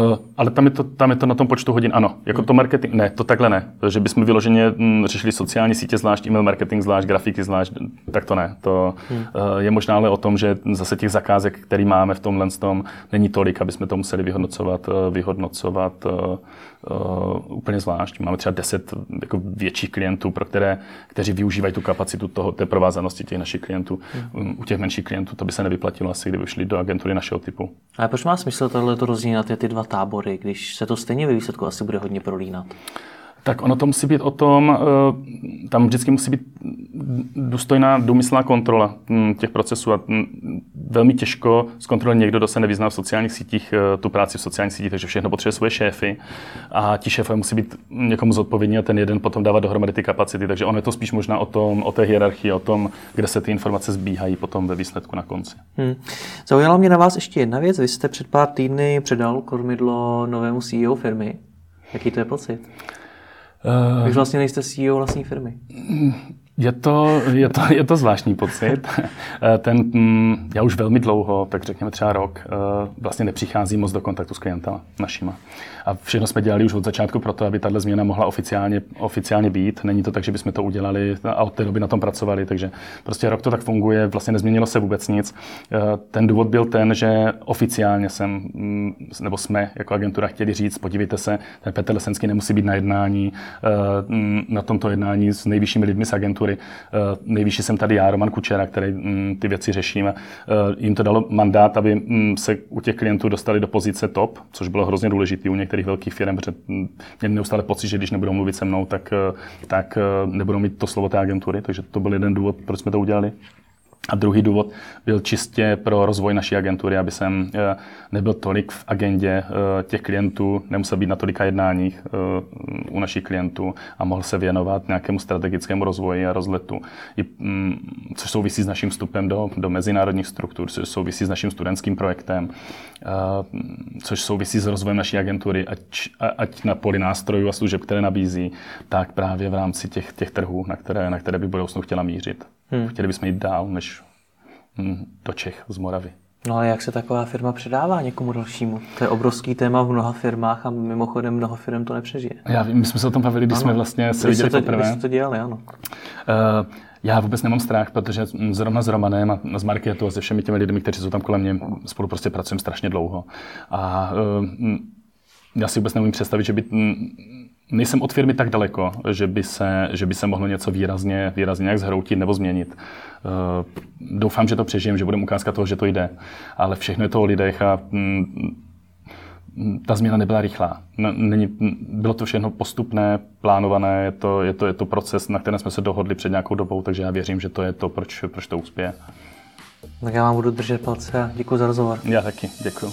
Uh, ale tam je, to, tam je to na tom počtu hodin, ano. Jako hmm. to marketing, ne, to takhle ne. Že bychom vyloženě hm, řešili sociální sítě zvlášť, e-mail marketing zvlášť, grafiky zvlášť, tak to ne. To hmm. uh, je možná ale o tom, že zase těch zakázek, který máme v tomhle tom, není tolik, aby jsme to museli vyhodnocovat, vyhodnocovat uh, uh, úplně zvlášť. Máme třeba 10 jako větších klientů, pro které, kteří využívají tu kapacitu toho, té provázanosti těch našich klientů. Hmm. U těch menších klientů to by se nevyplatilo asi, kdyby šli do agentury našeho typu. A proč má smysl tohle to rozdělit ty, ty dva tábory, když se to stejně ve výsledku asi bude hodně prolínat? Tak ono to musí být o tom, eh, tam vždycky musí být důstojná, důmyslná kontrola hm, těch procesů a hm, velmi těžko zkontroluje někdo, kdo se nevyzná v sociálních sítích, eh, tu práci v sociálních sítích, takže všechno potřebuje svoje šéfy a ti šéfové musí být někomu zodpovědní a ten jeden potom dávat dohromady ty kapacity, takže ono je to spíš možná o tom, o té hierarchii, o tom, kde se ty informace zbíhají potom ve výsledku na konci. Hmm. Zaujala mě na vás ještě jedna věc. Vy jste před pár týdny předal kormidlo novému CEO firmy. Jaký to je pocit? Uh, Vy vlastně nejste CEO vlastní firmy. Je to, je to, je to zvláštní pocit. Eh, ten, mm, já už velmi dlouho, tak řekněme třeba rok, eh, vlastně nepřicházím moc do kontaktu s klientama našima. A všechno jsme dělali už od začátku pro to, aby tahle změna mohla oficiálně, oficiálně být. Není to tak, že bychom to udělali a od té doby na tom pracovali, takže prostě rok to tak funguje, vlastně nezměnilo se vůbec nic. Eh, ten důvod byl ten, že oficiálně jsem, mm, nebo jsme jako agentura chtěli říct, podívejte se, ten Petr Lesenský nemusí být na jednání, mm, na tomto jednání s nejvyššími lidmi z agentury. Eh, nejvyšší jsem tady já, Roman Kučera, který mm, ty věci řeším. Eh, jim to dalo mandát, aby se u těch klientů dostali do pozice top, což bylo hrozně důležité u některých některých velkých firm, protože měli neustále pocit, že když nebudou mluvit se mnou, tak, eh, tak eh, nebudou mít to slovo té agentury, takže to byl jeden důvod, proč jsme to udělali. A druhý důvod byl čistě pro rozvoj naší agentury, aby jsem eh, nebyl tolik v agendě eh, těch klientů, nemusel být na tolika jednáních eh, u našich klientů a mohl se věnovat nějakému strategickému rozvoji a rozletu, mm, což souvisí s naším vstupem do, do mezinárodních struktur, což souvisí s naším studentským projektem, což souvisí s rozvojem naší agentury, ať, ať na poli nástrojů a služeb, které nabízí, tak právě v rámci těch, těch trhů, na které, na které by budoucnu chtěla mířit. Hmm. Chtěli bychom jít dál než do Čech z Moravy. No a jak se taková firma předává někomu dalšímu? To je obrovský téma v mnoha firmách a mimochodem mnoho firm to nepřežije. Já vím, my jsme se o tom bavili, když ano. jsme vlastně se viděli to, poprvé. Když to dělali, ano. Uh, já vůbec nemám strach, protože zrovna s Romanem a s Marketou a se všemi těmi lidmi, kteří jsou tam kolem mě, spolu prostě pracujeme strašně dlouho. A uh, já si vůbec nemůžu představit, že by nejsem od firmy tak daleko, že by se, že by se mohlo něco výrazně, výrazně nějak zhroutit nebo změnit. Uh, doufám, že to přežijem, že budeme ukázka toho, že to jde. Ale všechno je to o lidech a mm, ta změna nebyla rychlá. Není, bylo to všechno postupné, plánované, je to, je, to, je to proces, na kterém jsme se dohodli před nějakou dobou, takže já věřím, že to je to, proč, proč to uspěje. Tak já vám budu držet palce a děkuji za rozhovor. Já taky, děkuji.